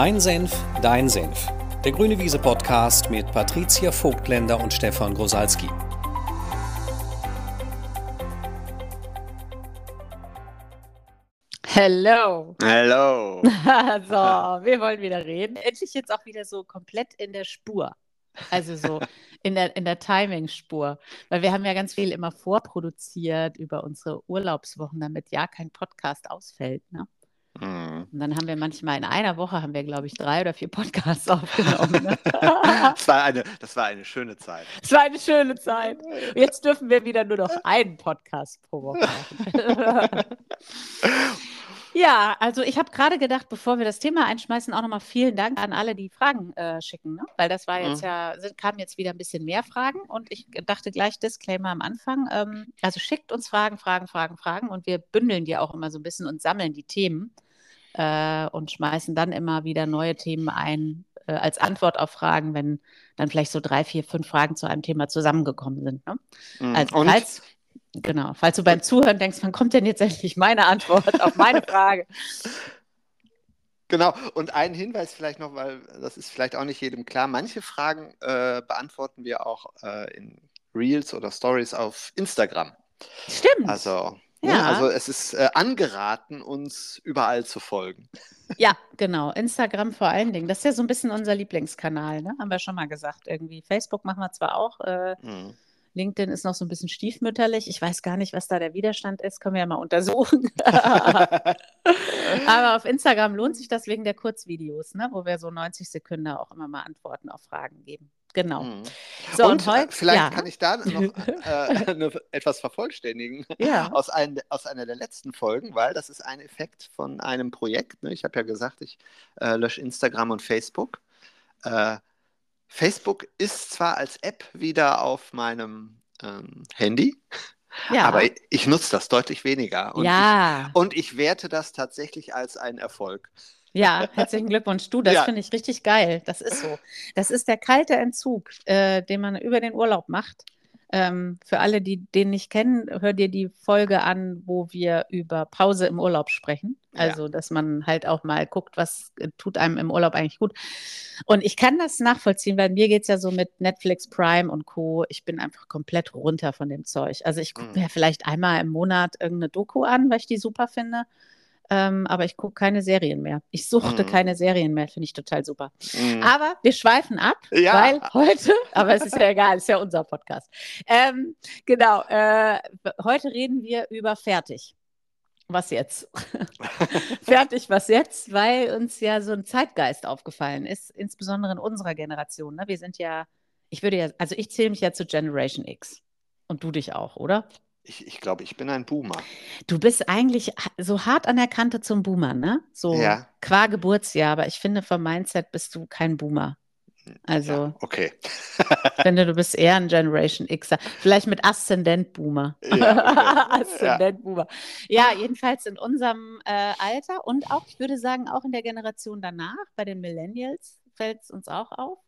Mein Senf, dein Senf. Der Grüne Wiese Podcast mit Patricia Vogtländer und Stefan Grosalski. Hello. Hello. so, wir wollen wieder reden. Endlich jetzt auch wieder so komplett in der Spur. Also so in der, in der Timing-Spur. Weil wir haben ja ganz viel immer vorproduziert über unsere Urlaubswochen, damit ja kein Podcast ausfällt. Ne? Und dann haben wir manchmal in einer Woche, haben wir, glaube ich, drei oder vier Podcasts aufgenommen. Ne? das, war eine, das war eine schöne Zeit. Es war eine schöne Zeit. Jetzt dürfen wir wieder nur noch einen Podcast pro Woche machen. Ja, also ich habe gerade gedacht, bevor wir das Thema einschmeißen, auch nochmal vielen Dank an alle, die Fragen äh, schicken, ne? weil das war jetzt mhm. ja, sind, kamen jetzt wieder ein bisschen mehr Fragen und ich dachte gleich Disclaimer am Anfang. Ähm, also schickt uns Fragen, Fragen, Fragen, Fragen und wir bündeln die auch immer so ein bisschen und sammeln die Themen äh, und schmeißen dann immer wieder neue Themen ein äh, als Antwort auf Fragen, wenn dann vielleicht so drei, vier, fünf Fragen zu einem Thema zusammengekommen sind. Ne? Mhm. Also, falls, Genau, falls du beim Zuhören denkst, wann kommt denn jetzt endlich meine Antwort auf meine Frage? Genau, und ein Hinweis vielleicht noch, weil das ist vielleicht auch nicht jedem klar. Manche Fragen äh, beantworten wir auch äh, in Reels oder Stories auf Instagram. Stimmt. Also, ja. Ne, also es ist äh, angeraten, uns überall zu folgen. Ja, genau. Instagram vor allen Dingen. Das ist ja so ein bisschen unser Lieblingskanal, ne? Haben wir schon mal gesagt. Irgendwie Facebook machen wir zwar auch. Äh, mhm LinkedIn ist noch so ein bisschen stiefmütterlich. Ich weiß gar nicht, was da der Widerstand ist. Können wir ja mal untersuchen. Aber auf Instagram lohnt sich das wegen der Kurzvideos, ne? wo wir so 90 Sekunden auch immer mal Antworten auf Fragen geben. Genau. Mhm. So, und, und heute, vielleicht ja. kann ich da noch äh, etwas vervollständigen ja. aus, ein, aus einer der letzten Folgen, weil das ist ein Effekt von einem Projekt. Ne? Ich habe ja gesagt, ich äh, lösche Instagram und Facebook. Äh, Facebook ist zwar als App wieder auf meinem ähm, Handy, ja. aber ich, ich nutze das deutlich weniger. Und, ja. ich, und ich werte das tatsächlich als einen Erfolg. Ja, herzlichen Glückwunsch. Du, das ja. finde ich richtig geil. Das ist so. Das ist der kalte Entzug, äh, den man über den Urlaub macht. Ähm, für alle, die den nicht kennen, hör dir die Folge an, wo wir über Pause im Urlaub sprechen. Also, ja. dass man halt auch mal guckt, was tut einem im Urlaub eigentlich gut. Und ich kann das nachvollziehen, weil mir geht es ja so mit Netflix Prime und Co. Ich bin einfach komplett runter von dem Zeug. Also ich gucke mhm. mir vielleicht einmal im Monat irgendeine Doku an, weil ich die super finde. Ähm, aber ich gucke keine Serien mehr. Ich suchte mm. keine Serien mehr, finde ich total super. Mm. Aber wir schweifen ab, ja. weil heute, aber es ist ja egal, es ist ja unser Podcast. Ähm, genau, äh, heute reden wir über fertig. Was jetzt? fertig, was jetzt? Weil uns ja so ein Zeitgeist aufgefallen ist, insbesondere in unserer Generation. Ne? Wir sind ja, ich würde ja, also ich zähle mich ja zu Generation X. Und du dich auch, oder? Ich, ich glaube, ich bin ein Boomer. Du bist eigentlich so hart an der Kante zum Boomer, ne? So ja. qua Geburtsjahr, aber ich finde vom Mindset bist du kein Boomer. Also, ja, okay. ich finde, du bist eher ein Generation Xer. Vielleicht mit Aszendent Boomer. Ja, okay. Aszendent Boomer. Ja, jedenfalls in unserem äh, Alter und auch, ich würde sagen, auch in der Generation danach, bei den Millennials, fällt es uns auch auf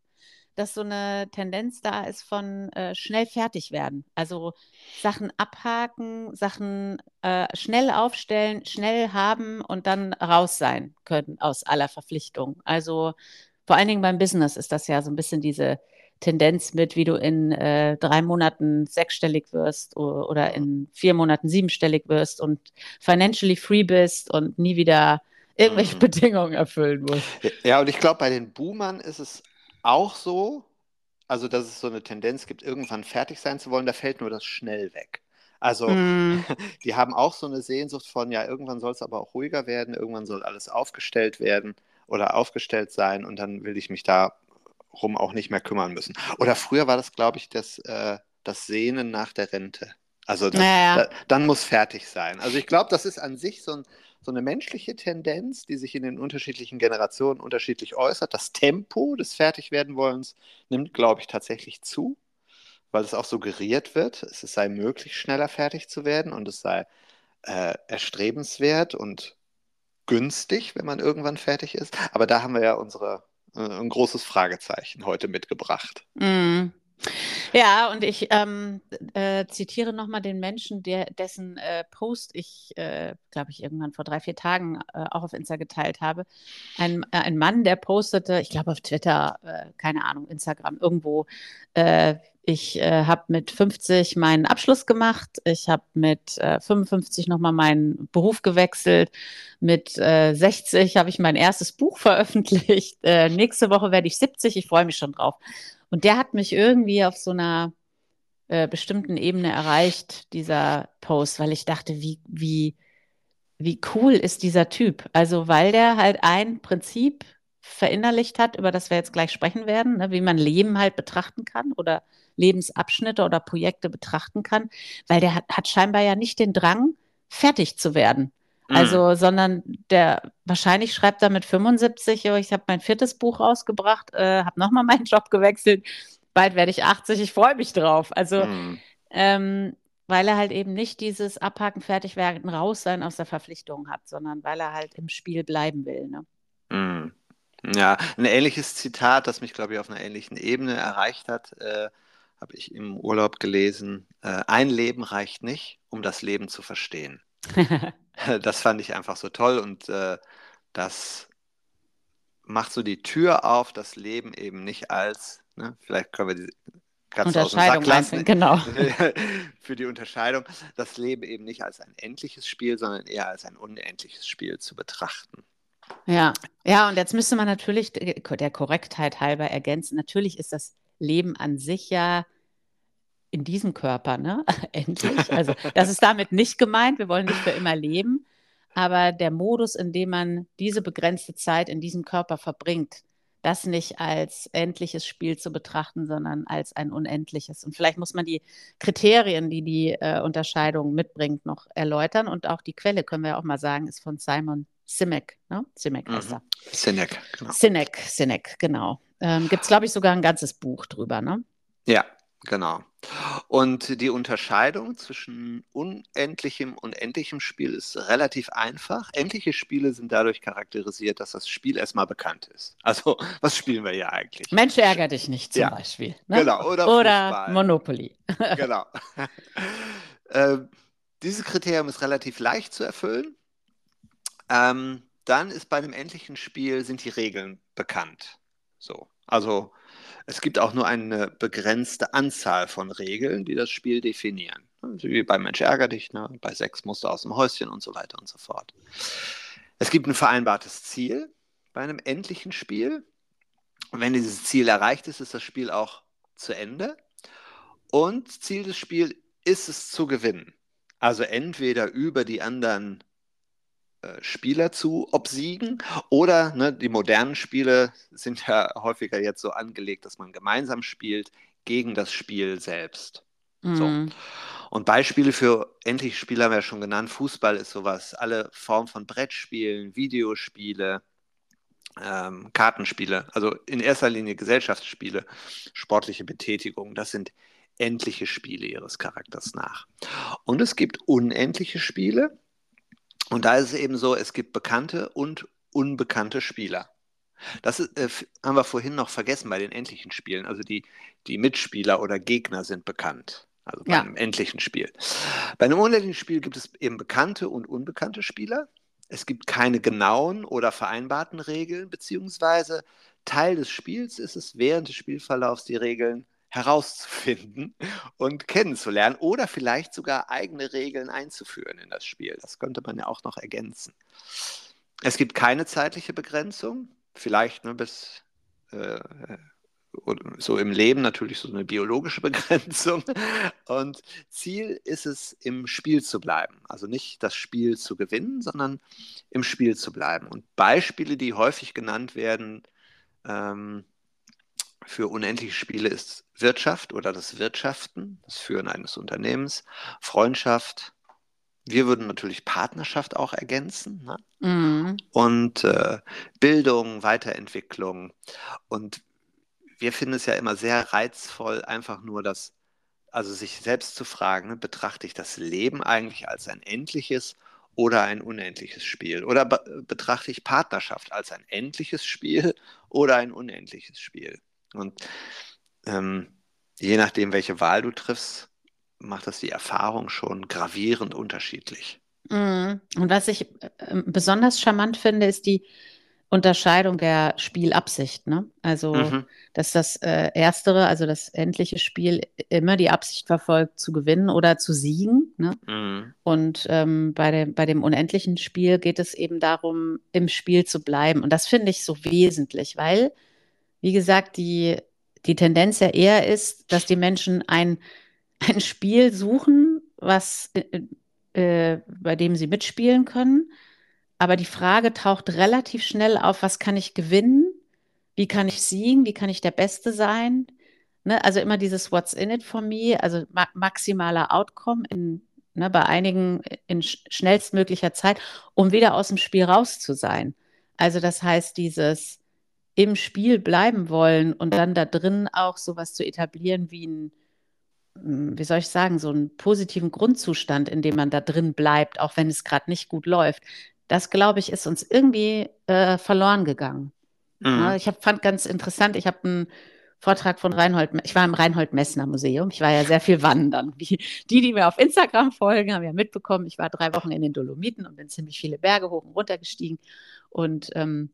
dass so eine Tendenz da ist von äh, schnell fertig werden. Also Sachen abhaken, Sachen äh, schnell aufstellen, schnell haben und dann raus sein können aus aller Verpflichtung. Also vor allen Dingen beim Business ist das ja so ein bisschen diese Tendenz mit, wie du in äh, drei Monaten sechsstellig wirst oder in vier Monaten siebenstellig wirst und financially free bist und nie wieder irgendwelche mhm. Bedingungen erfüllen musst. Ja, und ich glaube, bei den Boomern ist es auch so, also dass es so eine Tendenz gibt, irgendwann fertig sein zu wollen, da fällt nur das schnell weg. Also mm. die haben auch so eine Sehnsucht von, ja, irgendwann soll es aber auch ruhiger werden, irgendwann soll alles aufgestellt werden oder aufgestellt sein und dann will ich mich darum auch nicht mehr kümmern müssen. Oder früher war das, glaube ich, das, äh, das Sehnen nach der Rente. Also das, naja. da, dann muss fertig sein. Also ich glaube, das ist an sich so ein, so eine menschliche Tendenz, die sich in den unterschiedlichen Generationen unterschiedlich äußert. Das Tempo des Fertigwerdenwollens nimmt, glaube ich, tatsächlich zu, weil es auch suggeriert wird, es sei möglich, schneller fertig zu werden und es sei äh, erstrebenswert und günstig, wenn man irgendwann fertig ist. Aber da haben wir ja unsere, äh, ein großes Fragezeichen heute mitgebracht. Mm. Ja, und ich ähm, äh, zitiere nochmal den Menschen, der, dessen äh, Post ich, äh, glaube ich, irgendwann vor drei, vier Tagen äh, auch auf Insta geteilt habe. Ein, äh, ein Mann, der postete, ich glaube auf Twitter, äh, keine Ahnung, Instagram, irgendwo, ich habe mit 50 meinen Abschluss gemacht, ich habe mit 55 nochmal meinen Beruf gewechselt, mit 60 habe ich mein erstes Buch veröffentlicht, nächste Woche werde ich 70, ich freue mich schon drauf. Und der hat mich irgendwie auf so einer äh, bestimmten Ebene erreicht, dieser Post, weil ich dachte, wie, wie, wie cool ist dieser Typ? Also, weil der halt ein Prinzip verinnerlicht hat, über das wir jetzt gleich sprechen werden, ne, wie man Leben halt betrachten kann oder Lebensabschnitte oder Projekte betrachten kann, weil der hat, hat scheinbar ja nicht den Drang, fertig zu werden. Mhm. Also, sondern der wahrscheinlich schreibt er mit 75, oh, ich habe mein viertes Buch rausgebracht, äh, habe nochmal meinen Job gewechselt, bald werde ich 80, ich freue mich drauf. Also, mhm. ähm, weil er halt eben nicht dieses Abhaken, fertig werden, raus sein aus der Verpflichtung hat, sondern weil er halt im Spiel bleiben will. Ne? Mhm. Ja, ein ähnliches Zitat, das mich, glaube ich, auf einer ähnlichen Ebene erreicht hat, äh, habe ich im Urlaub gelesen. Äh, ein Leben reicht nicht, um das Leben zu verstehen. Das fand ich einfach so toll und äh, das macht so die Tür auf, das Leben eben nicht als, ne, vielleicht können wir die Katze Unterscheidung lassen, genau. für die Unterscheidung, das Leben eben nicht als ein endliches Spiel, sondern eher als ein unendliches Spiel zu betrachten. Ja, ja, und jetzt müsste man natürlich der Korrektheit halber ergänzen, natürlich ist das Leben an sich ja in diesem Körper, ne? Endlich. Also das ist damit nicht gemeint. Wir wollen nicht für immer leben. Aber der Modus, in dem man diese begrenzte Zeit in diesem Körper verbringt, das nicht als endliches Spiel zu betrachten, sondern als ein unendliches. Und vielleicht muss man die Kriterien, die die äh, Unterscheidung mitbringt, noch erläutern. Und auch die Quelle, können wir auch mal sagen, ist von Simon Simek. Ne? Simek heißt mhm. er. Sinek, genau. Sinek, Sinek, genau. Ähm, Gibt es, glaube ich, sogar ein ganzes Buch drüber, ne? Ja, Genau. Und die Unterscheidung zwischen unendlichem und endlichem Spiel ist relativ einfach. Endliche Spiele sind dadurch charakterisiert, dass das Spiel erstmal bekannt ist. Also, was spielen wir hier eigentlich? Mensch, ärger dich nicht zum ja. Beispiel. Ne? Genau, oder, oder Monopoly. genau. äh, dieses Kriterium ist relativ leicht zu erfüllen. Ähm, dann ist bei einem endlichen Spiel sind die Regeln bekannt. So. Also es gibt auch nur eine begrenzte Anzahl von Regeln, die das Spiel definieren. Also wie bei Mensch ärger dich, ne? bei Sex musst du aus dem Häuschen und so weiter und so fort. Es gibt ein vereinbartes Ziel bei einem endlichen Spiel. Und wenn dieses Ziel erreicht ist, ist das Spiel auch zu Ende. Und Ziel des Spiels ist es zu gewinnen. Also entweder über die anderen Spieler zu obsiegen. Oder ne, die modernen Spiele sind ja häufiger jetzt so angelegt, dass man gemeinsam spielt gegen das Spiel selbst. Mhm. So. Und Beispiele für endliche Spiele haben wir ja schon genannt. Fußball ist sowas. Alle Formen von Brettspielen, Videospiele, ähm, Kartenspiele, also in erster Linie Gesellschaftsspiele, sportliche Betätigung, das sind endliche Spiele ihres Charakters nach. Und es gibt unendliche Spiele, und da ist es eben so, es gibt bekannte und unbekannte Spieler. Das ist, äh, haben wir vorhin noch vergessen bei den endlichen Spielen. Also die, die Mitspieler oder Gegner sind bekannt. Also bei ja. einem endlichen Spiel. Bei einem unendlichen Spiel gibt es eben bekannte und unbekannte Spieler. Es gibt keine genauen oder vereinbarten Regeln, beziehungsweise Teil des Spiels ist es, während des Spielverlaufs die Regeln herauszufinden und kennenzulernen oder vielleicht sogar eigene Regeln einzuführen in das Spiel. Das könnte man ja auch noch ergänzen. Es gibt keine zeitliche Begrenzung, vielleicht nur bis äh, so im Leben natürlich so eine biologische Begrenzung. Und Ziel ist es, im Spiel zu bleiben. Also nicht das Spiel zu gewinnen, sondern im Spiel zu bleiben. Und Beispiele, die häufig genannt werden, ähm, für unendliche Spiele ist Wirtschaft oder das Wirtschaften, das Führen eines Unternehmens, Freundschaft. Wir würden natürlich Partnerschaft auch ergänzen. Ne? Mhm. Und äh, Bildung, Weiterentwicklung. Und wir finden es ja immer sehr reizvoll, einfach nur das, also sich selbst zu fragen, ne, betrachte ich das Leben eigentlich als ein endliches oder ein unendliches Spiel? Oder be betrachte ich Partnerschaft als ein endliches Spiel oder ein unendliches Spiel? Und ähm, je nachdem, welche Wahl du triffst, macht das die Erfahrung schon gravierend unterschiedlich. Mhm. Und was ich äh, besonders charmant finde, ist die Unterscheidung der Spielabsicht. Ne? Also, mhm. dass das äh, Erstere, also das endliche Spiel, immer die Absicht verfolgt, zu gewinnen oder zu siegen. Ne? Mhm. Und ähm, bei, dem, bei dem unendlichen Spiel geht es eben darum, im Spiel zu bleiben. Und das finde ich so wesentlich, weil, wie gesagt, die, die Tendenz ja eher ist, dass die Menschen ein, ein Spiel suchen, was, äh, äh bei dem sie mitspielen können aber die Frage taucht relativ schnell auf, was kann ich gewinnen? Wie kann ich siegen? Wie kann ich der Beste sein? Ne? Also immer dieses What's in it for me, also ma maximaler Outcome in, ne, bei einigen in sch schnellstmöglicher Zeit, um wieder aus dem Spiel raus zu sein. Also das heißt, dieses im Spiel bleiben wollen und dann da drin auch sowas zu etablieren wie ein, hm, wie soll ich sagen, so einen positiven Grundzustand, in dem man da drin bleibt, auch wenn es gerade nicht gut läuft das, glaube ich, ist uns irgendwie äh, verloren gegangen. Mhm. Ja, ich hab, fand ganz interessant, ich habe einen Vortrag von Reinhold, ich war im Reinhold Messner Museum, ich war ja sehr viel wandern. Die, die mir auf Instagram folgen, haben ja mitbekommen, ich war drei Wochen in den Dolomiten und bin ziemlich viele Berge hoch und runter gestiegen. Und ähm,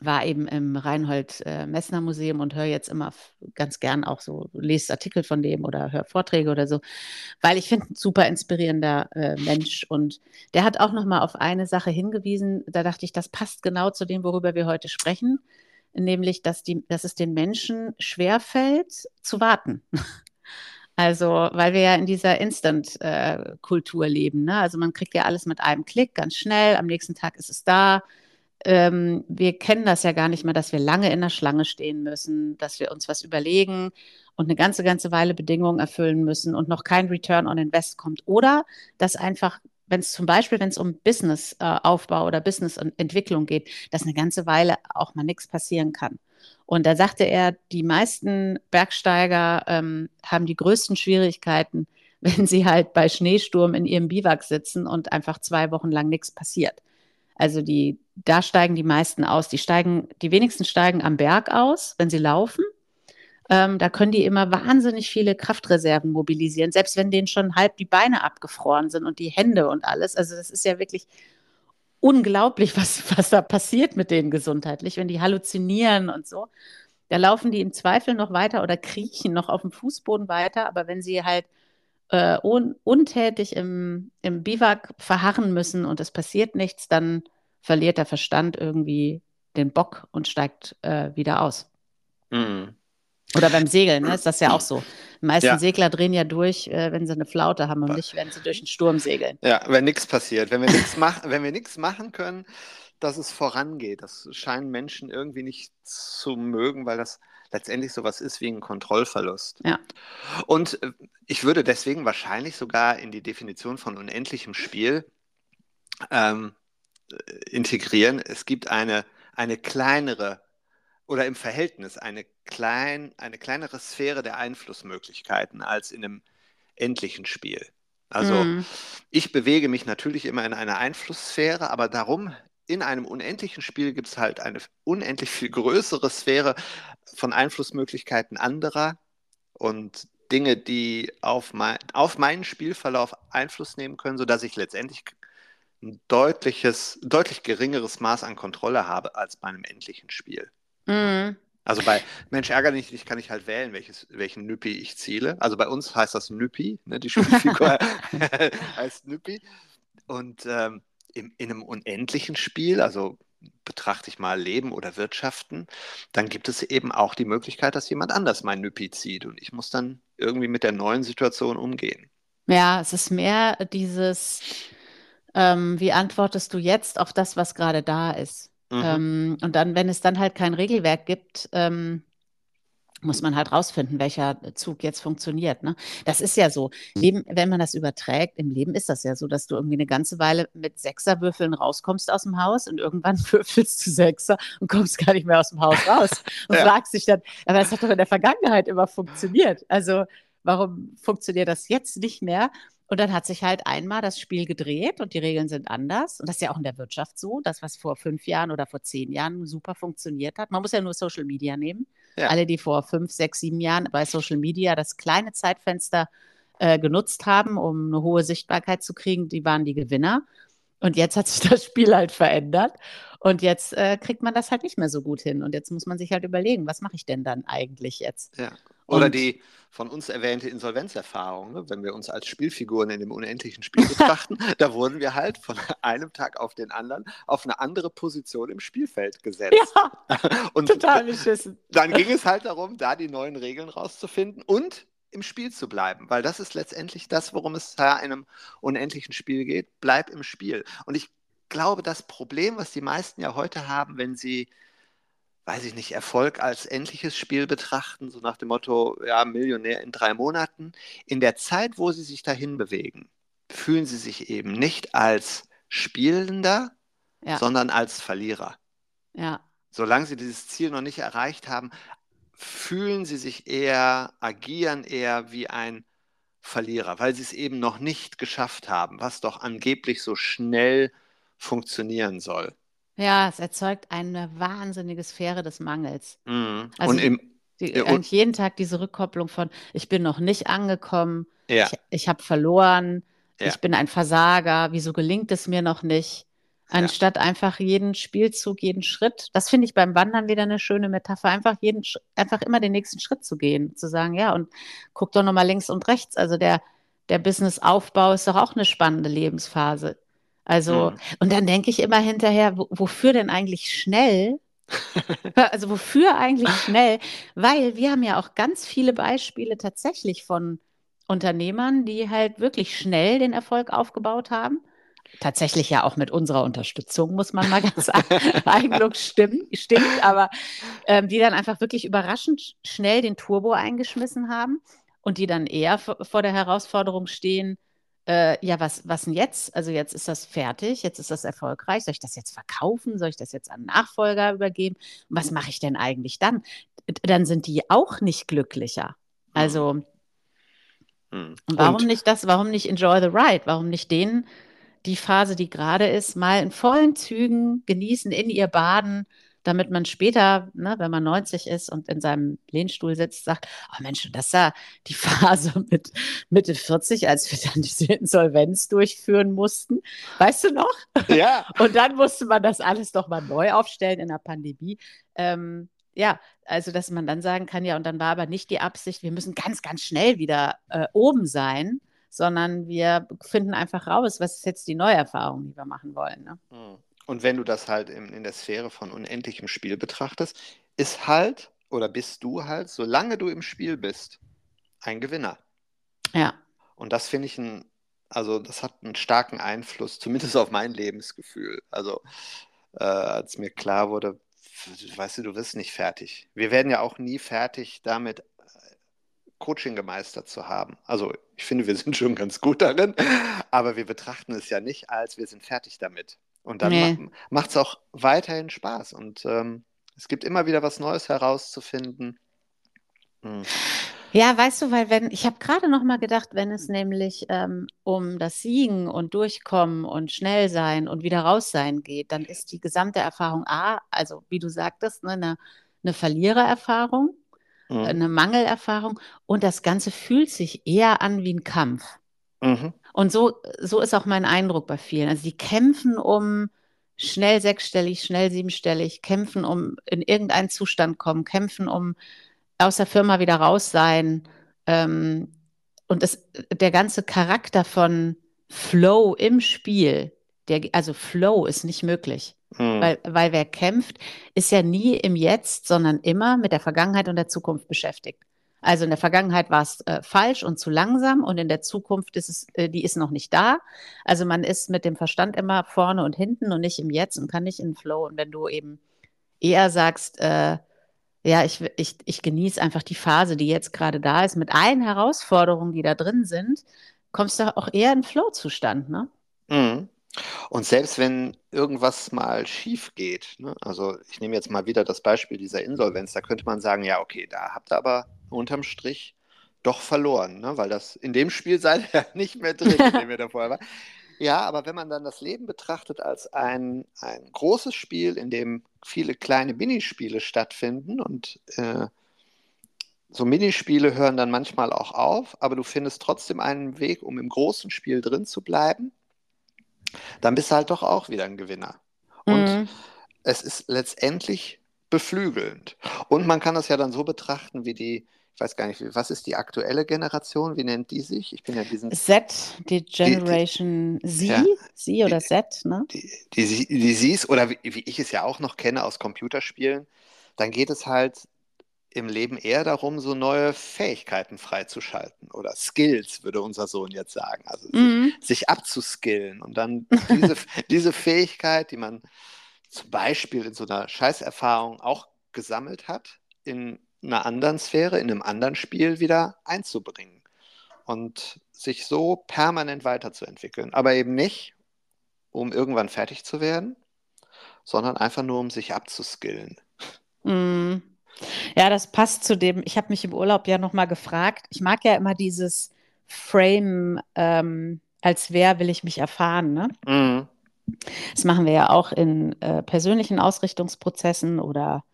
war eben im Reinhold äh, Messner Museum und höre jetzt immer ganz gern auch so, lese Artikel von dem oder höre Vorträge oder so, weil ich finde, ein super inspirierender äh, Mensch und der hat auch nochmal auf eine Sache hingewiesen, da dachte ich, das passt genau zu dem, worüber wir heute sprechen, nämlich, dass, die, dass es den Menschen schwerfällt, zu warten. Also, weil wir ja in dieser Instant-Kultur äh, leben. Ne? Also man kriegt ja alles mit einem Klick, ganz schnell, am nächsten Tag ist es da ähm, wir kennen das ja gar nicht mehr, dass wir lange in der Schlange stehen müssen, dass wir uns was überlegen und eine ganze, ganze Weile Bedingungen erfüllen müssen und noch kein Return on Invest kommt. Oder dass einfach, wenn es zum Beispiel, wenn es um Businessaufbau äh, oder Businessentwicklung geht, dass eine ganze Weile auch mal nichts passieren kann. Und da sagte er, die meisten Bergsteiger ähm, haben die größten Schwierigkeiten, wenn sie halt bei Schneesturm in ihrem Biwak sitzen und einfach zwei Wochen lang nichts passiert. Also die, da steigen die meisten aus. Die steigen, die wenigsten steigen am Berg aus, wenn sie laufen. Ähm, da können die immer wahnsinnig viele Kraftreserven mobilisieren, selbst wenn denen schon halb die Beine abgefroren sind und die Hände und alles. Also das ist ja wirklich unglaublich, was, was da passiert mit denen gesundheitlich, wenn die halluzinieren und so. Da laufen die im Zweifel noch weiter oder kriechen noch auf dem Fußboden weiter, aber wenn sie halt äh, un untätig im, im Biwak verharren müssen und es passiert nichts, dann verliert der Verstand irgendwie den Bock und steigt äh, wieder aus. Mhm. Oder beim Segeln ne, ist das ja auch so. Die meisten ja. Segler drehen ja durch, äh, wenn sie eine Flaute haben und nicht, wenn sie durch einen Sturm segeln. Ja, wenn nichts passiert. Wenn wir nichts mach machen können, dass es vorangeht. Das scheinen Menschen irgendwie nicht zu mögen, weil das letztendlich sowas ist wie ein Kontrollverlust. Ja. Und äh, ich würde deswegen wahrscheinlich sogar in die Definition von unendlichem Spiel ähm, äh, integrieren. Es gibt eine, eine kleinere oder im Verhältnis eine, klein, eine kleinere Sphäre der Einflussmöglichkeiten als in einem endlichen Spiel. Also mm. ich bewege mich natürlich immer in einer Einflusssphäre, aber darum in einem unendlichen Spiel gibt es halt eine unendlich viel größere Sphäre von Einflussmöglichkeiten anderer und Dinge, die auf, mein, auf meinen Spielverlauf Einfluss nehmen können, sodass ich letztendlich ein deutliches, deutlich geringeres Maß an Kontrolle habe als bei einem endlichen Spiel. Mhm. Also bei Mensch ärgere dich kann ich halt wählen, welches, welchen Nüppi ich ziele. Also bei uns heißt das Nüppi, ne? die Spielfigur heißt Nüppi. Und ähm, in einem unendlichen Spiel, also betrachte ich mal Leben oder Wirtschaften, dann gibt es eben auch die Möglichkeit, dass jemand anders mein Nüppi zieht und ich muss dann irgendwie mit der neuen Situation umgehen. Ja, es ist mehr dieses, ähm, wie antwortest du jetzt auf das, was gerade da ist? Mhm. Ähm, und dann, wenn es dann halt kein Regelwerk gibt, ähm, muss man halt rausfinden, welcher Zug jetzt funktioniert. Ne? Das ist ja so. Leben, wenn man das überträgt, im Leben ist das ja so, dass du irgendwie eine ganze Weile mit Sechserwürfeln rauskommst aus dem Haus und irgendwann würfelst du Sechser und kommst gar nicht mehr aus dem Haus raus und ja. fragst dich dann, aber das hat doch in der Vergangenheit immer funktioniert. Also warum funktioniert das jetzt nicht mehr? Und dann hat sich halt einmal das Spiel gedreht und die Regeln sind anders. Und das ist ja auch in der Wirtschaft so, das, was vor fünf Jahren oder vor zehn Jahren super funktioniert hat. Man muss ja nur Social Media nehmen. Ja. Alle, die vor fünf, sechs, sieben Jahren bei Social Media das kleine Zeitfenster äh, genutzt haben, um eine hohe Sichtbarkeit zu kriegen, die waren die Gewinner. Und jetzt hat sich das Spiel halt verändert. Und jetzt äh, kriegt man das halt nicht mehr so gut hin. Und jetzt muss man sich halt überlegen, was mache ich denn dann eigentlich jetzt? Ja. Oder und, die von uns erwähnte Insolvenzerfahrung, ne? wenn wir uns als Spielfiguren in dem unendlichen Spiel betrachten, da wurden wir halt von einem Tag auf den anderen auf eine andere Position im Spielfeld gesetzt. Ja, und total beschissen. Dann ging es halt darum, da die neuen Regeln rauszufinden und im Spiel zu bleiben, weil das ist letztendlich das, worum es bei einem unendlichen Spiel geht. Bleib im Spiel. Und ich glaube, das Problem, was die meisten ja heute haben, wenn sie, weiß ich nicht, Erfolg als endliches Spiel betrachten, so nach dem Motto, ja, Millionär in drei Monaten, in der Zeit, wo sie sich dahin bewegen, fühlen sie sich eben nicht als Spielender, ja. sondern als Verlierer. Ja. Solange sie dieses Ziel noch nicht erreicht haben, fühlen sie sich eher, agieren eher wie ein Verlierer, weil sie es eben noch nicht geschafft haben, was doch angeblich so schnell funktionieren soll. Ja, es erzeugt eine wahnsinnige Sphäre des Mangels. Mhm. Also und im, die, ja, und jeden Tag diese Rückkopplung von, ich bin noch nicht angekommen, ja. ich, ich habe verloren, ja. ich bin ein Versager, wieso gelingt es mir noch nicht? anstatt einfach jeden Spielzug, jeden Schritt. Das finde ich beim Wandern wieder eine schöne Metapher, einfach jeden, einfach immer den nächsten Schritt zu gehen, zu sagen, ja, und guck doch nochmal links und rechts. Also der, der Businessaufbau ist doch auch eine spannende Lebensphase. Also, mhm. und dann denke ich immer hinterher, wofür denn eigentlich schnell? also wofür eigentlich schnell? Weil wir haben ja auch ganz viele Beispiele tatsächlich von Unternehmern, die halt wirklich schnell den Erfolg aufgebaut haben tatsächlich ja auch mit unserer Unterstützung, muss man mal ganz sagen. Eigenlob stimmt, stimmt, aber ähm, die dann einfach wirklich überraschend schnell den Turbo eingeschmissen haben und die dann eher vor der Herausforderung stehen, äh, ja, was, was denn jetzt? Also jetzt ist das fertig, jetzt ist das erfolgreich, soll ich das jetzt verkaufen, soll ich das jetzt an Nachfolger übergeben? was mache ich denn eigentlich dann? Dann sind die auch nicht glücklicher. Also hm. warum nicht das, warum nicht enjoy the ride? Warum nicht denen die Phase, die gerade ist, mal in vollen Zügen genießen, in ihr baden, damit man später, ne, wenn man 90 ist und in seinem Lehnstuhl sitzt, sagt, oh Mensch, das ist ja die Phase mit Mitte 40, als wir dann diese Insolvenz durchführen mussten. Weißt du noch? Ja. und dann musste man das alles doch mal neu aufstellen in der Pandemie. Ähm, ja, also dass man dann sagen kann, ja, und dann war aber nicht die Absicht, wir müssen ganz, ganz schnell wieder äh, oben sein, sondern wir finden einfach raus, was ist jetzt die Neuerfahrung, die wir machen wollen. Ne? Hm. Und wenn du das halt in, in der Sphäre von unendlichem Spiel betrachtest, ist halt oder bist du halt, solange du im Spiel bist, ein Gewinner. Ja. Und das finde ich ein, also das hat einen starken Einfluss, zumindest auf mein Lebensgefühl. Also äh, als mir klar wurde, weißt du, du wirst nicht fertig. Wir werden ja auch nie fertig damit, Coaching gemeistert zu haben. Also ich finde, wir sind schon ganz gut darin, aber wir betrachten es ja nicht als wir sind fertig damit. Und dann nee. macht es auch weiterhin Spaß und ähm, es gibt immer wieder was Neues herauszufinden. Hm. Ja, weißt du, weil wenn, ich habe gerade noch mal gedacht, wenn es nämlich ähm, um das Siegen und Durchkommen und schnell sein und wieder raus sein geht, dann ist die gesamte Erfahrung A, also wie du sagtest, ne, eine, eine Verlierererfahrung mhm. eine Mangelerfahrung und das Ganze fühlt sich eher an wie ein Kampf. Mhm. Und so, so ist auch mein Eindruck bei vielen. Also die kämpfen um schnell sechsstellig, schnell siebenstellig, kämpfen um in irgendeinen Zustand kommen, kämpfen um aus der Firma wieder raus sein. Ähm, und das, der ganze Charakter von Flow im Spiel, der, also Flow ist nicht möglich. Hm. Weil, weil wer kämpft, ist ja nie im Jetzt, sondern immer mit der Vergangenheit und der Zukunft beschäftigt. Also in der Vergangenheit war es äh, falsch und zu langsam und in der Zukunft ist es, äh, die ist noch nicht da. Also man ist mit dem Verstand immer vorne und hinten und nicht im Jetzt und kann nicht in Flow. Und wenn du eben eher sagst, äh, ja, ich, ich, ich genieße einfach die Phase, die jetzt gerade da ist, mit allen Herausforderungen, die da drin sind, kommst du auch eher in Flow-Zustand, ne? Mhm. Und selbst wenn irgendwas mal schief geht, ne, also ich nehme jetzt mal wieder das Beispiel dieser Insolvenz, da könnte man sagen, ja, okay, da habt ihr aber unterm Strich doch verloren, ne, weil das in dem Spiel seid ihr nicht mehr drin, in dem ihr davor war. Ja, aber wenn man dann das Leben betrachtet als ein, ein großes Spiel, in dem viele kleine Minispiele stattfinden und äh, so Minispiele hören dann manchmal auch auf, aber du findest trotzdem einen Weg, um im großen Spiel drin zu bleiben. Dann bist du halt doch auch wieder ein Gewinner. Und mhm. es ist letztendlich beflügelnd. Und man kann das ja dann so betrachten, wie die, ich weiß gar nicht, was ist die aktuelle Generation? Wie nennt die sich? Ich bin ja diesen. Z, die Generation die, die, Z, ja, Z oder die, Z, ne? Die, die, die Zs, oder wie, wie ich es ja auch noch kenne aus Computerspielen, dann geht es halt im Leben eher darum, so neue Fähigkeiten freizuschalten oder Skills, würde unser Sohn jetzt sagen. Also mhm. sich, sich, abzuskillen und dann diese, diese Fähigkeit, die man zum Beispiel in so einer Scheißerfahrung auch gesammelt hat, in einer anderen Sphäre, in einem anderen Spiel wieder einzubringen und sich so permanent weiterzuentwickeln. Aber eben nicht, um irgendwann fertig zu werden, sondern einfach nur, um sich abzuskillen. Mm. Ja, das passt zu dem, ich habe mich im Urlaub ja nochmal gefragt, ich mag ja immer dieses Frame, ähm, als wer will ich mich erfahren, ne? Mm. Das machen wir ja auch in äh, persönlichen Ausrichtungsprozessen oder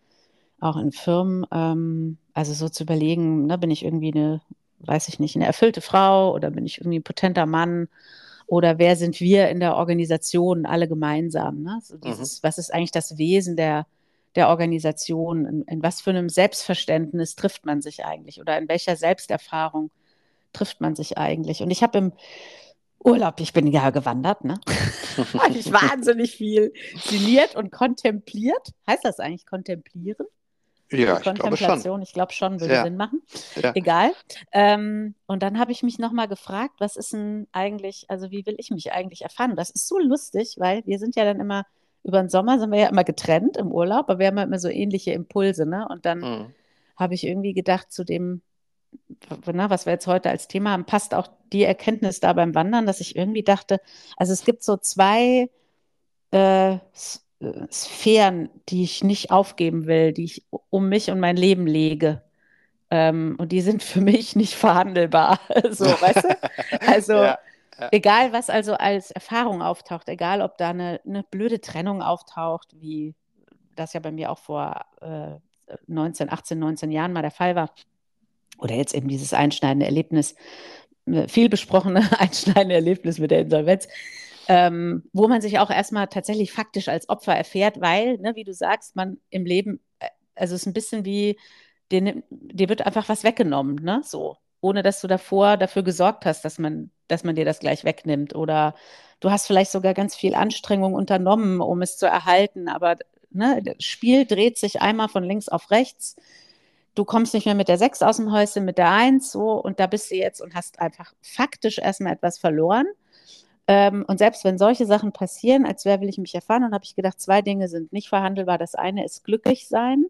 auch in Firmen. Ähm, also so zu überlegen, ne, bin ich irgendwie eine, weiß ich nicht, eine erfüllte Frau oder bin ich irgendwie ein potenter Mann oder wer sind wir in der Organisation alle gemeinsam? Ne? So dieses, mhm. Was ist eigentlich das Wesen der, der Organisation? In, in, was für einem Selbstverständnis trifft man sich eigentlich oder in welcher Selbsterfahrung trifft man sich eigentlich? Und ich habe im Urlaub, ich bin ja gewandert, ne? habe ich wahnsinnig viel sinniert und kontempliert. Heißt das eigentlich kontemplieren? Ja, ich glaube schon. Ich glaube schon, würde ja. Sinn machen. Ja. Egal. Ähm, und dann habe ich mich nochmal gefragt, was ist denn eigentlich, also wie will ich mich eigentlich erfahren? Das ist so lustig, weil wir sind ja dann immer, über den Sommer sind wir ja immer getrennt im Urlaub, aber wir haben ja immer so ähnliche Impulse, ne? Und dann mhm. habe ich irgendwie gedacht, zu dem na, was wir jetzt heute als Thema haben, passt auch die Erkenntnis da beim Wandern, dass ich irgendwie dachte, also es gibt so zwei äh, Sphären, die ich nicht aufgeben will, die ich um mich und mein Leben lege. Ähm, und die sind für mich nicht verhandelbar. so, weißt du? Also, ja, ja. egal was also als Erfahrung auftaucht, egal ob da eine, eine blöde Trennung auftaucht, wie das ja bei mir auch vor äh, 19, 18, 19 Jahren mal der Fall war oder jetzt eben dieses einschneidende Erlebnis, äh, viel besprochene einschneidende Erlebnis mit der Insolvenz, ähm, wo man sich auch erstmal tatsächlich faktisch als Opfer erfährt, weil, ne, wie du sagst, man im Leben, äh, also es ist ein bisschen wie, dir, wird einfach was weggenommen, ne, so, ohne dass du davor dafür gesorgt hast, dass man, dass man dir das gleich wegnimmt. Oder du hast vielleicht sogar ganz viel Anstrengung unternommen, um es zu erhalten, aber ne, das Spiel dreht sich einmal von links auf rechts. Du kommst nicht mehr mit der 6 aus dem Häuschen, mit der 1 so. Und da bist du jetzt und hast einfach faktisch erstmal etwas verloren. Ähm, und selbst wenn solche Sachen passieren, als wer will ich mich erfahren, dann habe ich gedacht, zwei Dinge sind nicht verhandelbar. Das eine ist glücklich sein,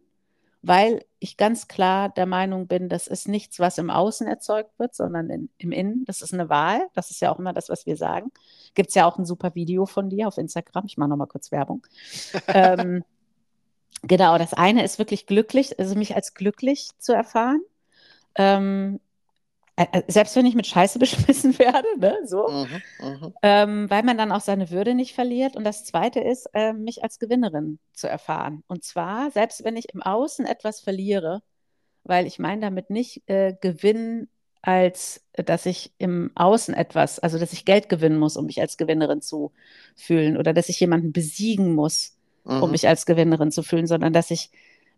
weil ich ganz klar der Meinung bin, das ist nichts, was im Außen erzeugt wird, sondern in, im Innen. Das ist eine Wahl. Das ist ja auch immer das, was wir sagen. Gibt es ja auch ein super Video von dir auf Instagram. Ich mache nochmal kurz Werbung. ähm, Genau, das eine ist wirklich glücklich, also mich als glücklich zu erfahren. Ähm, äh, selbst wenn ich mit Scheiße beschmissen werde, ne, so, mhm, mhm, ähm, weil man dann auch seine Würde nicht verliert. Und das Zweite ist, äh, mich als Gewinnerin zu erfahren. Und zwar, selbst wenn ich im Außen etwas verliere, weil ich meine damit nicht äh, Gewinn als dass ich im Außen etwas, also dass ich Geld gewinnen muss, um mich als Gewinnerin zu fühlen oder dass ich jemanden besiegen muss, mhm. um mich als Gewinnerin zu fühlen, sondern dass ich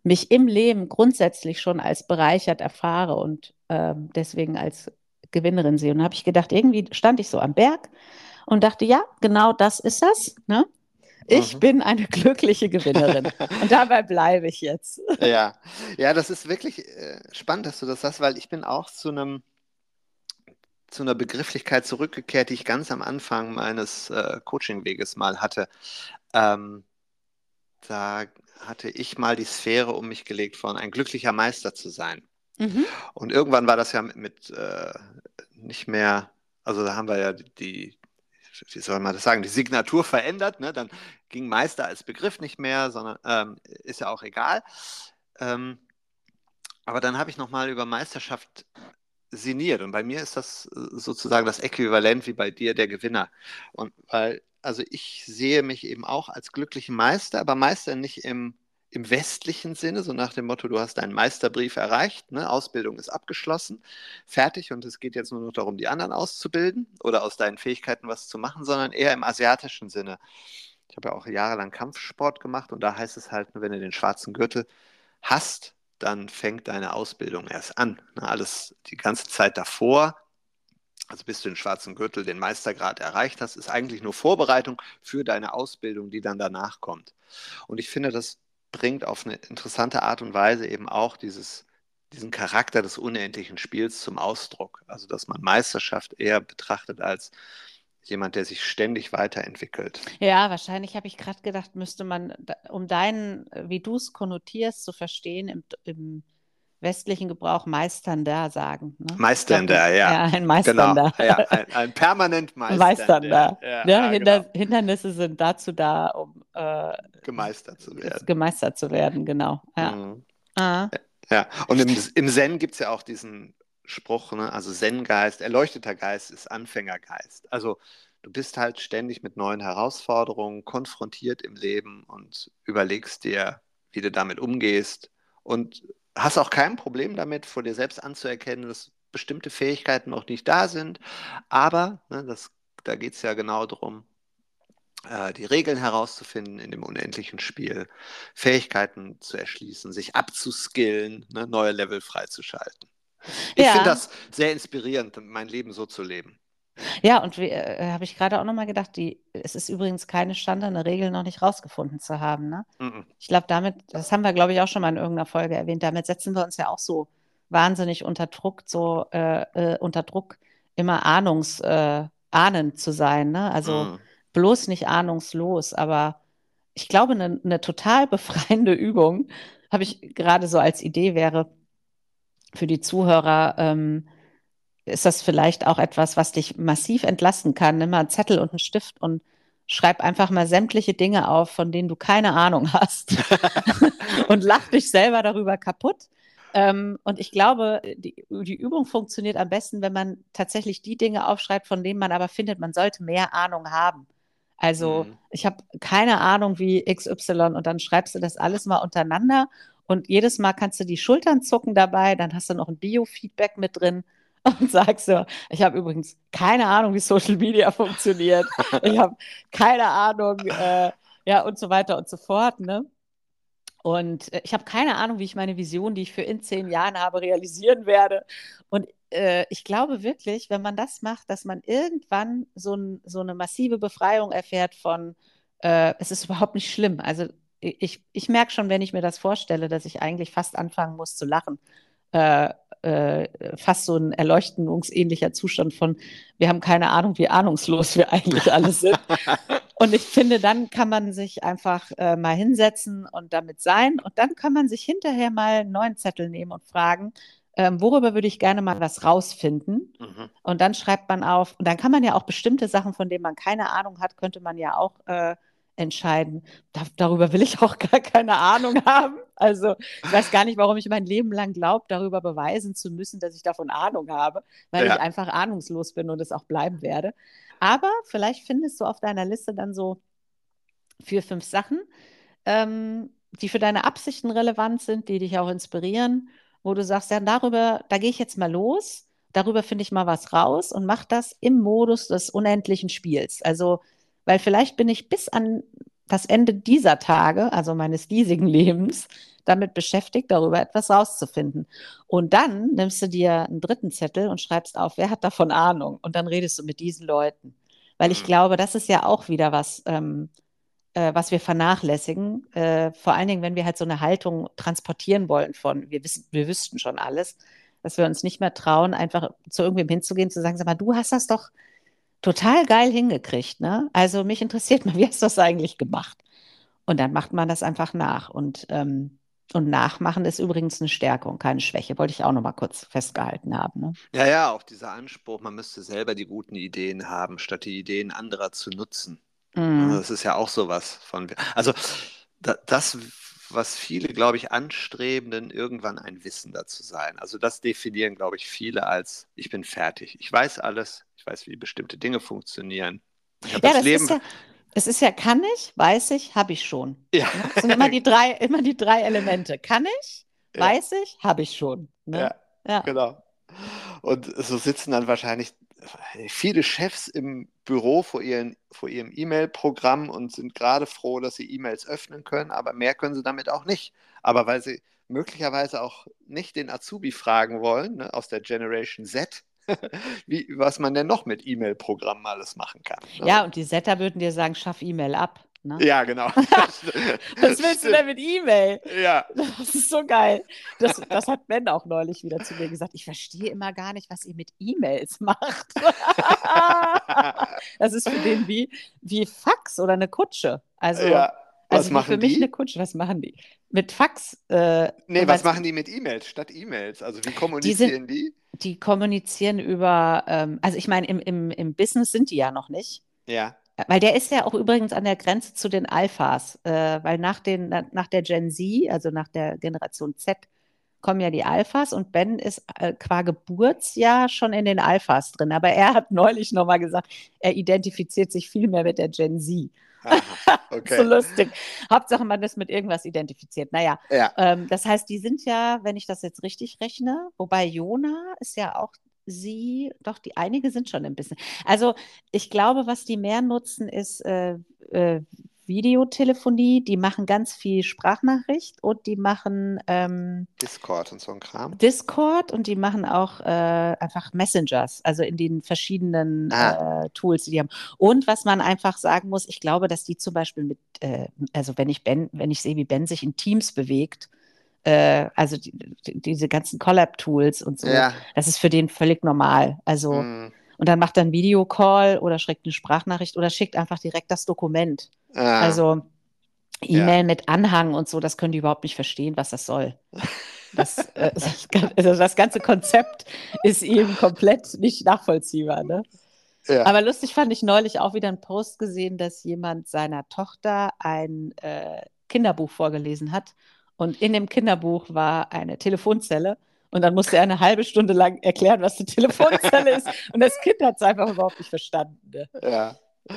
mich im Leben grundsätzlich schon als bereichert erfahre und äh, deswegen als Gewinnerin sehe. Und da habe ich gedacht, irgendwie stand ich so am Berg und dachte, ja, genau das ist das. Ne? Ich mhm. bin eine glückliche Gewinnerin. und dabei bleibe ich jetzt. Ja, ja, das ist wirklich äh, spannend, dass du das sagst, weil ich bin auch zu einem zu einer Begrifflichkeit zurückgekehrt, die ich ganz am Anfang meines äh, Coaching-Weges mal hatte. Ähm, da hatte ich mal die Sphäre um mich gelegt von ein glücklicher Meister zu sein. Mhm. Und irgendwann war das ja mit, mit äh, nicht mehr, also da haben wir ja die, wie soll man das sagen, die Signatur verändert. Ne? Dann ging Meister als Begriff nicht mehr, sondern ähm, ist ja auch egal. Ähm, aber dann habe ich nochmal über Meisterschaft sinniert. Und bei mir ist das äh, sozusagen das Äquivalent wie bei dir der Gewinner. Und weil also ich sehe mich eben auch als glücklichen Meister, aber Meister nicht im, im westlichen Sinne, so nach dem Motto, du hast deinen Meisterbrief erreicht, ne? Ausbildung ist abgeschlossen, fertig und es geht jetzt nur noch darum, die anderen auszubilden oder aus deinen Fähigkeiten was zu machen, sondern eher im asiatischen Sinne. Ich habe ja auch jahrelang Kampfsport gemacht und da heißt es halt, wenn du den schwarzen Gürtel hast, dann fängt deine Ausbildung erst an. Ne? Alles die ganze Zeit davor also bis du den schwarzen Gürtel, den Meistergrad erreicht hast, ist eigentlich nur Vorbereitung für deine Ausbildung, die dann danach kommt. Und ich finde, das bringt auf eine interessante Art und Weise eben auch dieses, diesen Charakter des unendlichen Spiels zum Ausdruck. Also dass man Meisterschaft eher betrachtet als jemand, der sich ständig weiterentwickelt. Ja, wahrscheinlich habe ich gerade gedacht, müsste man, um deinen, wie du es konnotierst, zu verstehen, im, im westlichen Gebrauch Meisternder sagen. Ne? Meisternder, ja. Ja, ein Meisternder. Genau, ja, ein, ein permanent Meisternder. Meisternder. Ja, ja, Hinder genau. Hindernisse sind dazu da, um äh, gemeistert zu werden. Gemeistert zu werden, genau. Ja, mhm. ah. ja. und im, im Zen gibt es ja auch diesen Spruch, ne? also Zen-Geist, erleuchteter Geist ist Anfängergeist. Also du bist halt ständig mit neuen Herausforderungen konfrontiert im Leben und überlegst dir, wie du damit umgehst und hast auch kein Problem damit, vor dir selbst anzuerkennen, dass bestimmte Fähigkeiten noch nicht da sind. Aber ne, das, da geht es ja genau darum, äh, die Regeln herauszufinden in dem unendlichen Spiel, Fähigkeiten zu erschließen, sich abzuskillen, ne, neue Level freizuschalten. Ich ja. finde das sehr inspirierend, mein Leben so zu leben. Ja, und äh, habe ich gerade auch nochmal gedacht, die, es ist übrigens keine Schande, eine Regel noch nicht rausgefunden zu haben. Ne? Mm Ich glaube, damit, das haben wir, glaube ich, auch schon mal in irgendeiner Folge erwähnt, damit setzen wir uns ja auch so wahnsinnig unter Druck, so äh, äh, unter Druck, immer ahnungs, äh, ahnend zu sein. Ne? Also mm. bloß nicht ahnungslos, aber ich glaube, eine, eine total befreiende Übung, habe ich gerade so als Idee wäre für die Zuhörer, ähm, ist das vielleicht auch etwas, was dich massiv entlasten kann. Nimm mal einen Zettel und einen Stift und schreib einfach mal sämtliche Dinge auf, von denen du keine Ahnung hast. und lach dich selber darüber kaputt. Ähm, und ich glaube, die, die, Übung funktioniert am besten, wenn man tatsächlich die Dinge aufschreibt, von denen man aber findet, man sollte mehr Ahnung haben. Also mhm. ich habe keine Ahnung wie XY und dann schreibst du das alles mal untereinander und jedes Mal kannst du die Schultern zucken dabei, dann hast du noch ein Biofeedback mit drin und sagst so, ich habe übrigens keine Ahnung, wie Social Media funktioniert. Ich habe keine Ahnung, äh, ja, und so weiter und so fort. Ne? Und äh, ich habe keine Ahnung, wie ich meine Vision, die ich für in zehn Jahren habe, realisieren werde. Und äh, ich glaube wirklich, wenn man das macht, dass man irgendwann so, ein, so eine massive Befreiung erfährt von, äh, es ist überhaupt nicht schlimm. Also ich, ich merke schon, wenn ich mir das vorstelle, dass ich eigentlich fast anfangen muss zu lachen. Äh, äh, fast so ein erleuchtungsähnlicher Zustand von, wir haben keine Ahnung, wie ahnungslos wir eigentlich alle sind. und ich finde, dann kann man sich einfach äh, mal hinsetzen und damit sein. Und dann kann man sich hinterher mal einen neuen Zettel nehmen und fragen, ähm, worüber würde ich gerne mal was rausfinden? Mhm. Und dann schreibt man auf, und dann kann man ja auch bestimmte Sachen, von denen man keine Ahnung hat, könnte man ja auch äh, entscheiden. Da, darüber will ich auch gar keine Ahnung haben. Also ich weiß gar nicht, warum ich mein Leben lang glaube, darüber beweisen zu müssen, dass ich davon Ahnung habe, weil ja. ich einfach ahnungslos bin und es auch bleiben werde. Aber vielleicht findest du auf deiner Liste dann so vier, fünf Sachen, ähm, die für deine Absichten relevant sind, die dich auch inspirieren, wo du sagst, ja, darüber, da gehe ich jetzt mal los, darüber finde ich mal was raus und mach das im Modus des unendlichen Spiels. Also weil vielleicht bin ich bis an das Ende dieser Tage, also meines diesigen Lebens, damit beschäftigt, darüber etwas rauszufinden. Und dann nimmst du dir einen dritten Zettel und schreibst auf, wer hat davon Ahnung? Und dann redest du mit diesen Leuten. Weil ich mhm. glaube, das ist ja auch wieder was, ähm, äh, was wir vernachlässigen. Äh, vor allen Dingen, wenn wir halt so eine Haltung transportieren wollen von, wir, wissen, wir wüssten schon alles, dass wir uns nicht mehr trauen, einfach zu irgendwem hinzugehen, zu sagen, sag mal, du hast das doch total geil hingekriegt. Ne? Also mich interessiert mal, wie hast du das eigentlich gemacht? Und dann macht man das einfach nach. Und, ähm, und nachmachen ist übrigens eine Stärkung, keine Schwäche. Wollte ich auch noch mal kurz festgehalten haben. Ne? Ja, ja, auch dieser Anspruch, man müsste selber die guten Ideen haben, statt die Ideen anderer zu nutzen. Mm. Das ist ja auch sowas von. Also das, was viele, glaube ich, anstreben, irgendwann ein Wissen dazu sein. Also das definieren, glaube ich, viele als ich bin fertig. Ich weiß alles, ich weiß, wie bestimmte Dinge funktionieren. Ich habe ja, das, das, Leben. Ja, es ist ja, kann ich, weiß ich, habe ich schon. Ja. Ne? Das sind immer die drei, immer die drei Elemente. Kann ich, Ja. weiß ich, habe ich schon. Ne? Ja, Ja. genau. Und so sitzen dann wahrscheinlich viele Chefs im Büro vor, ihren, vor ihrem E-Mail-Programm und sind gerade froh, dass sie E-Mails öffnen können, aber mehr können sie damit auch nicht. Aber weil sie möglicherweise auch nicht den Azubi fragen wollen, ne, aus der Generation Z, wie, was man denn noch mit E-Mail-Programmen alles machen kann. Ne? Ja, und die Setter würden dir sagen, schaff E-Mail ab. Ne? Ja, genau. Was willst du denn mit E-Mail? Ja, Das ist so geil. Das, das hat Ben auch neulich wieder zu mir gesagt. Ich verstehe immer gar nicht, was ihr mit E-Mails macht. das ist für den wie, wie Fax oder eine Kutsche. Also, ja. Was also machen für mich die? eine Kutsche. Was machen die? Mit Fax. Äh, Nee, du was machen die mit E-Mails statt E-Mails? Also wie kommunizieren die? Die kommunizieren über, ähm, also ich meine, im, im, im Business sind die ja noch nicht. Ja. Weil der ist ja auch übrigens an der Grenze zu den Alphas, äh, weil nach, den, na- nach der Gen Z, also nach der Generation Z, kommen ja die Alphas und Ben ist äh, qua Geburtsjahr schon in den Alphas drin. Aber er hat neulich nochmal gesagt, er identifiziert sich viel mehr mit der Gen Z. Aha, So okay. lustig. Hauptsache, man ist mit irgendwas identifiziert. Naja, Ja. ähm, das heißt, die sind ja, wenn ich das jetzt richtig rechne, wobei Jona ist ja auch sie, doch, die einige sind schon ein bisschen. Also ich glaube, was die mehr nutzen, ist äh, äh, Videotelefonie. Die machen ganz viel Sprachnachricht und die machen ähm, Discord und so ein Kram. Discord und die machen auch äh, einfach Messengers, also in den verschiedenen Ah. äh, Tools, die die haben. Und was man einfach sagen muss, ich glaube, dass die zum Beispiel mit, äh, also wenn ich Ben, wenn ich sehe, wie Ben sich in Teams bewegt, äh, also die, die, diese ganzen Collab-Tools und so, Ja. das ist für den völlig normal. Also, Hm. und dann macht er einen Videocall oder schickt eine Sprachnachricht oder schickt einfach direkt das Dokument. Ah, Also E-Mail mit Anhang und so, das können die überhaupt nicht verstehen, was das soll. Das, äh, also das ganze Konzept ist ihm komplett nicht nachvollziehbar. Ne? ja. Aber lustig fand ich neulich auch wieder einen Post gesehen, dass jemand seiner Tochter ein äh, Kinderbuch vorgelesen hat. Und in dem Kinderbuch war eine Telefonzelle. Und dann musste er eine halbe Stunde lang erklären, was eine Telefonzelle ist. Und das Kind hat es einfach überhaupt nicht verstanden. Ne? ja.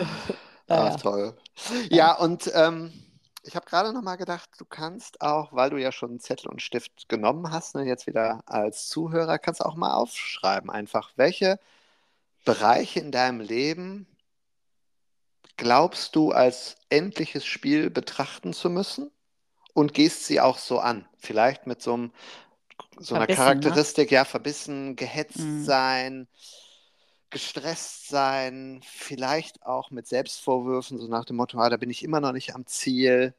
Ach, toll. Ja, und ähm, ich habe gerade noch mal gedacht, du kannst auch, weil du ja schon Zettel und Stift genommen hast, ne, jetzt wieder als Zuhörer, kannst du auch mal aufschreiben, einfach, welche Bereiche in deinem Leben glaubst du als endliches Spiel betrachten zu müssen und gehst sie auch so an? Vielleicht mit so, einem, so einer Verbissen, ne? Charakteristik, ja, verbissen, gehetzt Mhm. sein, gestresst sein, vielleicht auch mit Selbstvorwürfen, so nach dem Motto, ah, da bin ich immer noch nicht am Ziel.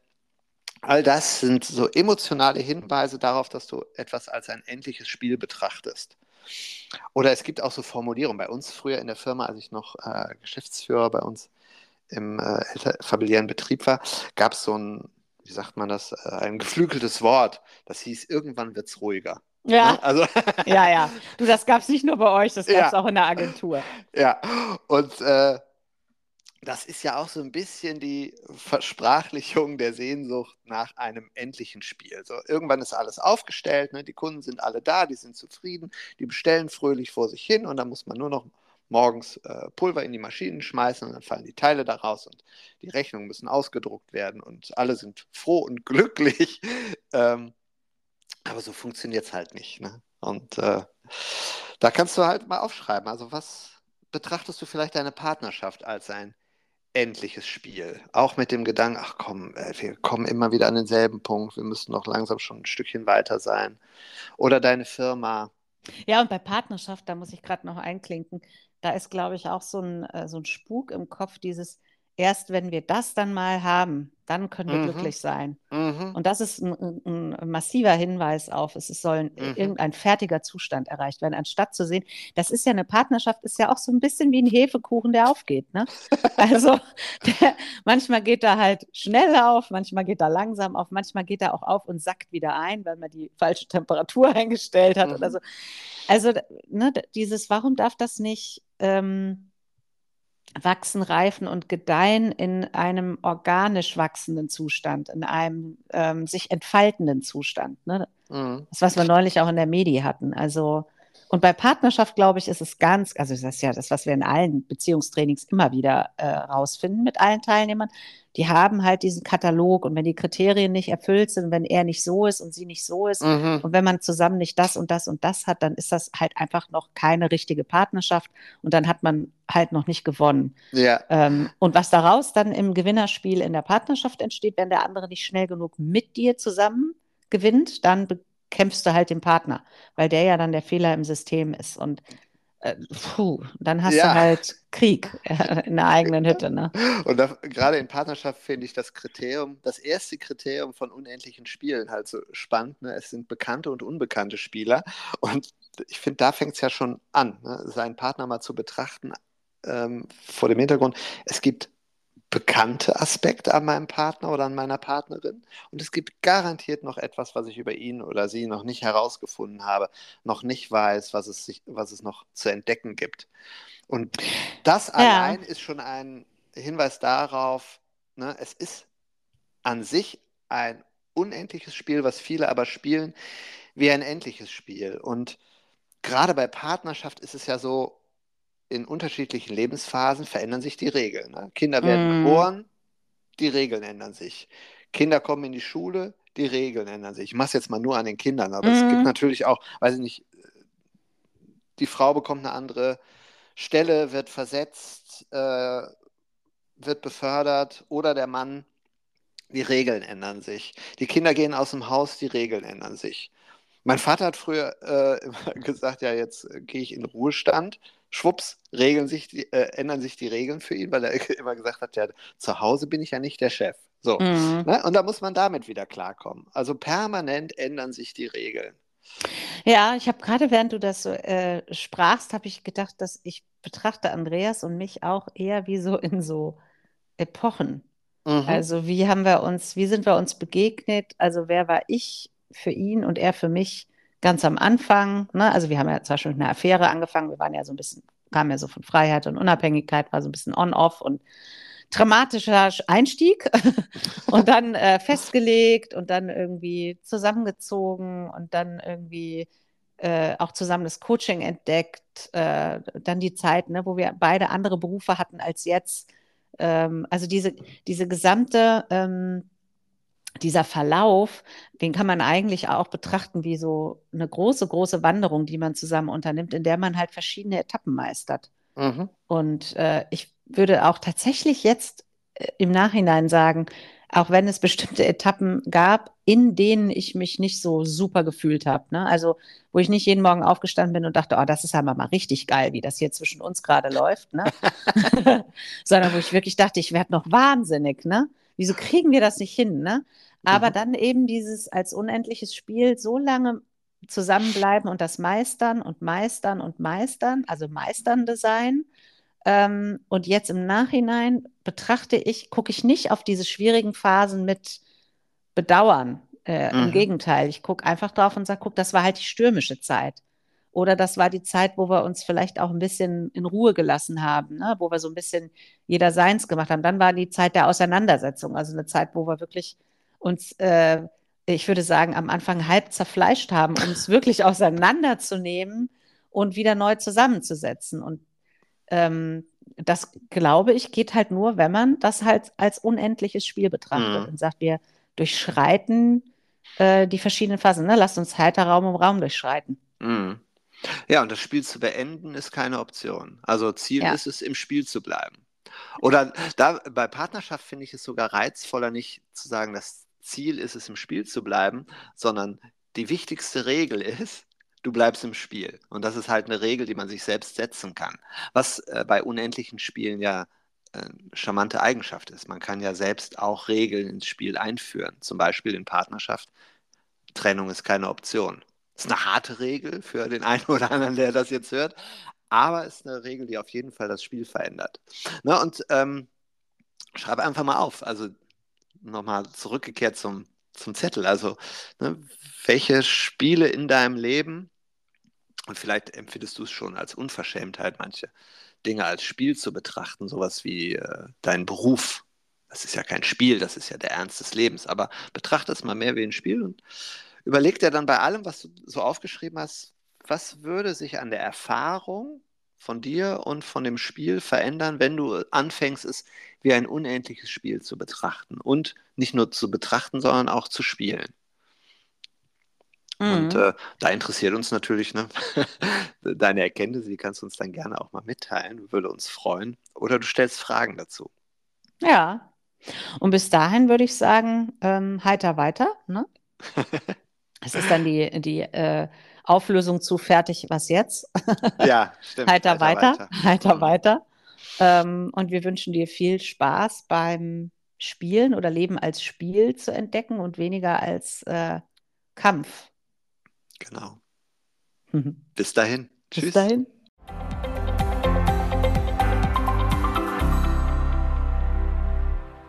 All das sind so emotionale Hinweise darauf, dass du etwas als ein endliches Spiel betrachtest. Oder es gibt auch so Formulierungen. Bei uns früher in der Firma, als ich noch äh, Geschäftsführer bei uns im äh, familiären Betrieb war, gab es so ein, wie sagt man das, äh, ein geflügeltes Wort. Das hieß, irgendwann wird es ruhiger. Ja, Ne? Also, ja, ja. Du, das gab es nicht nur bei euch, das gab es Ja. auch in der Agentur. ja. Und äh, das ist ja auch so ein bisschen die Versprachlichung der Sehnsucht nach einem endlichen Spiel. So, irgendwann ist alles aufgestellt, ne? die Kunden sind alle da, die sind zufrieden, die bestellen fröhlich vor sich hin und dann muss man nur noch morgens äh, Pulver in die Maschinen schmeißen und dann fallen die Teile daraus und die Rechnungen müssen ausgedruckt werden und alle sind froh und glücklich. Ähm, aber so funktioniert es halt nicht. Ne? Und äh, da kannst du halt mal aufschreiben, also was betrachtest du vielleicht deine Partnerschaft als ein endliches Spiel? Auch mit dem Gedanken, ach komm, äh, wir kommen immer wieder an denselben Punkt, wir müssen doch langsam schon ein Stückchen weiter sein. Oder deine Firma. Ja, und bei Partnerschaft, da muss ich gerade noch einklinken, da ist, glaube ich, auch so ein, äh, so ein Spuk im Kopf, dieses, erst wenn wir das dann mal haben, dann können wir Mhm. glücklich sein. Mhm. Und das ist ein, ein, ein massiver Hinweis auf, es soll Mhm. irgendein fertiger Zustand erreicht werden, anstatt zu sehen, das ist ja eine Partnerschaft, ist ja auch so ein bisschen wie ein Hefekuchen, der aufgeht. Ne? Also der, manchmal geht er halt schnell auf, manchmal geht er langsam auf, manchmal geht er auch auf und sackt wieder ein, weil man die falsche Temperatur eingestellt hat Mhm. oder so. Also ne, dieses, warum darf das nicht ähm, wachsen, reifen und gedeihen in einem organisch wachsenden Zustand, in einem ähm, sich entfaltenden Zustand. Ne? Mhm. Das, was wir neulich auch in der Medi hatten. Also Und bei Partnerschaft, glaube ich, ist es ganz, also das ist ja das, was wir in allen Beziehungstrainings immer wieder äh, rausfinden mit allen Teilnehmern. Die haben halt diesen Katalog und wenn die Kriterien nicht erfüllt sind, wenn er nicht so ist und sie nicht so ist mhm. und wenn man zusammen nicht das und das und das hat, dann ist das halt einfach noch keine richtige Partnerschaft und dann hat man halt noch nicht gewonnen. Ja. Ähm, und was daraus dann im Gewinnerspiel in der Partnerschaft entsteht, wenn der andere nicht schnell genug mit dir zusammen gewinnt, dann kämpfst du halt den Partner, weil der ja dann der Fehler im System ist. Und äh, puh, dann hast ja. du halt Krieg äh, in der eigenen Hütte. Ne? Und da, gerade in Partnerschaft finde ich das Kriterium, das erste Kriterium von unendlichen Spielen halt so spannend. Ne? Es sind bekannte und unbekannte Spieler. Und ich finde, da fängt es ja schon an, ne? seinen Partner mal zu betrachten ähm, vor dem Hintergrund. Es gibt bekannte Aspekte an meinem Partner oder an meiner Partnerin. Und es gibt garantiert noch etwas, was ich über ihn oder sie noch nicht herausgefunden habe, noch nicht weiß, was es, sich, was es noch zu entdecken gibt. Und das ja. allein ist schon ein Hinweis darauf, ne, es ist an sich ein unendliches Spiel, was viele aber spielen wie ein endliches Spiel. Und gerade bei Partnerschaft ist es ja so, in unterschiedlichen Lebensphasen verändern sich die Regeln. Ne? Kinder werden mm. geboren, die Regeln ändern sich. Kinder kommen in die Schule, die Regeln ändern sich. Ich mache es jetzt mal nur an den Kindern, aber mm. es gibt mhm. natürlich auch, weiß ich nicht, die Frau bekommt eine andere Stelle, wird versetzt, äh, wird befördert oder der Mann, die Regeln ändern sich. Die Kinder gehen aus dem Haus, die Regeln ändern sich. Mein Vater hat früher äh, gesagt, ja, jetzt äh, gehe ich in Ruhestand schwupps, regeln sich die, äh, ändern sich die Regeln für ihn, weil er immer gesagt hat, ja, zu Hause bin ich ja nicht der Chef. So. Mhm. Ne? Und da muss man damit wieder klarkommen. Also permanent ändern sich die Regeln. Ja, ich habe gerade, während du das äh, sprachst, habe ich gedacht, dass ich betrachte Andreas und mich auch eher wie so in so Epochen. Mhm. Also wie haben wir uns, wie sind wir uns begegnet? Also wer war ich für ihn und er für mich? Ganz am Anfang, ne, also wir haben ja zwar schon mit einer Affäre angefangen, wir waren ja so ein bisschen, kamen ja so von Freiheit und Unabhängigkeit, war so ein bisschen on-off und dramatischer Einstieg und dann äh, festgelegt und dann irgendwie zusammengezogen und dann irgendwie äh, auch zusammen das Coaching entdeckt, äh, dann die Zeit, ne, wo wir beide andere Berufe hatten als jetzt. Ähm, also diese, diese gesamte ähm, dieser Verlauf, den kann man eigentlich auch betrachten wie so eine große, große Wanderung, die man zusammen unternimmt, in der man halt verschiedene Etappen meistert. Mhm. Und äh, ich würde auch tatsächlich jetzt äh, im Nachhinein sagen, auch wenn es bestimmte Etappen gab, in denen ich mich nicht so super gefühlt habe. Ne? Also, wo ich nicht jeden Morgen aufgestanden bin und dachte, oh, das ist aber mal richtig geil, wie das hier zwischen uns gerade läuft. Ne? Sondern wo ich wirklich dachte, ich werde noch wahnsinnig. Ne? Wieso kriegen wir das nicht hin? Ne? Aber mhm. dann eben dieses als unendliches Spiel so lange zusammenbleiben und das meistern und meistern und meistern, also meisternde sein. Ähm, und jetzt im Nachhinein betrachte ich, gucke ich nicht auf diese schwierigen Phasen mit Bedauern. Äh, mhm. Im Gegenteil, ich gucke einfach drauf und sage, guck, das war halt die stürmische Zeit. Oder das war die Zeit, wo wir uns vielleicht auch ein bisschen in Ruhe gelassen haben, ne? wo wir so ein bisschen jeder seins gemacht haben. Dann war die Zeit der Auseinandersetzung, also eine Zeit, wo wir wirklich uns, äh, ich würde sagen, am Anfang halb zerfleischt haben, um es wirklich auseinanderzunehmen und wieder neu zusammenzusetzen. Und ähm, das, glaube ich, geht halt nur, wenn man das halt als unendliches Spiel betrachtet mhm. und sagt, wir durchschreiten äh, die verschiedenen Phasen. Ne? Lasst uns heiter Raum um Raum durchschreiten. Mhm. Ja, und das Spiel zu beenden ist keine Option. Also Ziel ja. ist es, im Spiel zu bleiben. Oder da bei Partnerschaft finde ich es sogar reizvoller, nicht zu sagen, das Ziel ist es, im Spiel zu bleiben, sondern die wichtigste Regel ist, du bleibst im Spiel. Und das ist halt eine Regel, die man sich selbst setzen kann. Was äh, bei unendlichen Spielen ja äh, charmante Eigenschaft ist. Man kann ja selbst auch Regeln ins Spiel einführen. Zum Beispiel in Partnerschaft. Trennung ist keine Option. Das ist eine harte Regel für den einen oder anderen, der das jetzt hört. Aber es ist eine Regel, die auf jeden Fall das Spiel verändert. Ne? Und ähm, schreibe einfach mal auf. Also nochmal zurückgekehrt zum, zum Zettel. Also, ne, welche Spiele in deinem Leben, und vielleicht empfindest du es schon als Unverschämtheit, manche Dinge als Spiel zu betrachten, sowas wie äh, dein Beruf. Das ist ja kein Spiel, das ist ja der Ernst des Lebens. Aber betrachte es mal mehr wie ein Spiel und überleg dir dann bei allem, was du so aufgeschrieben hast, was würde sich an der Erfahrung von dir und von dem Spiel verändern, wenn du anfängst, es wie ein unendliches Spiel zu betrachten und nicht nur zu betrachten, sondern auch zu spielen? Und mhm. äh, da interessiert uns natürlich ne, deine Erkenntnisse, die kannst du uns dann gerne auch mal mitteilen, würde uns freuen. Oder du stellst Fragen dazu. Ja. Und bis dahin würde ich sagen, ähm, heiter weiter. Ne? Es ist dann die, die äh, Auflösung zu fertig, was jetzt? Ja, stimmt. heiter, heiter weiter, weiter, heiter mhm. weiter. Ähm, und wir wünschen dir viel Spaß beim Spielen oder Leben als Spiel zu entdecken und weniger als äh, Kampf. Genau. Bis dahin. Bis Tschüss. dahin.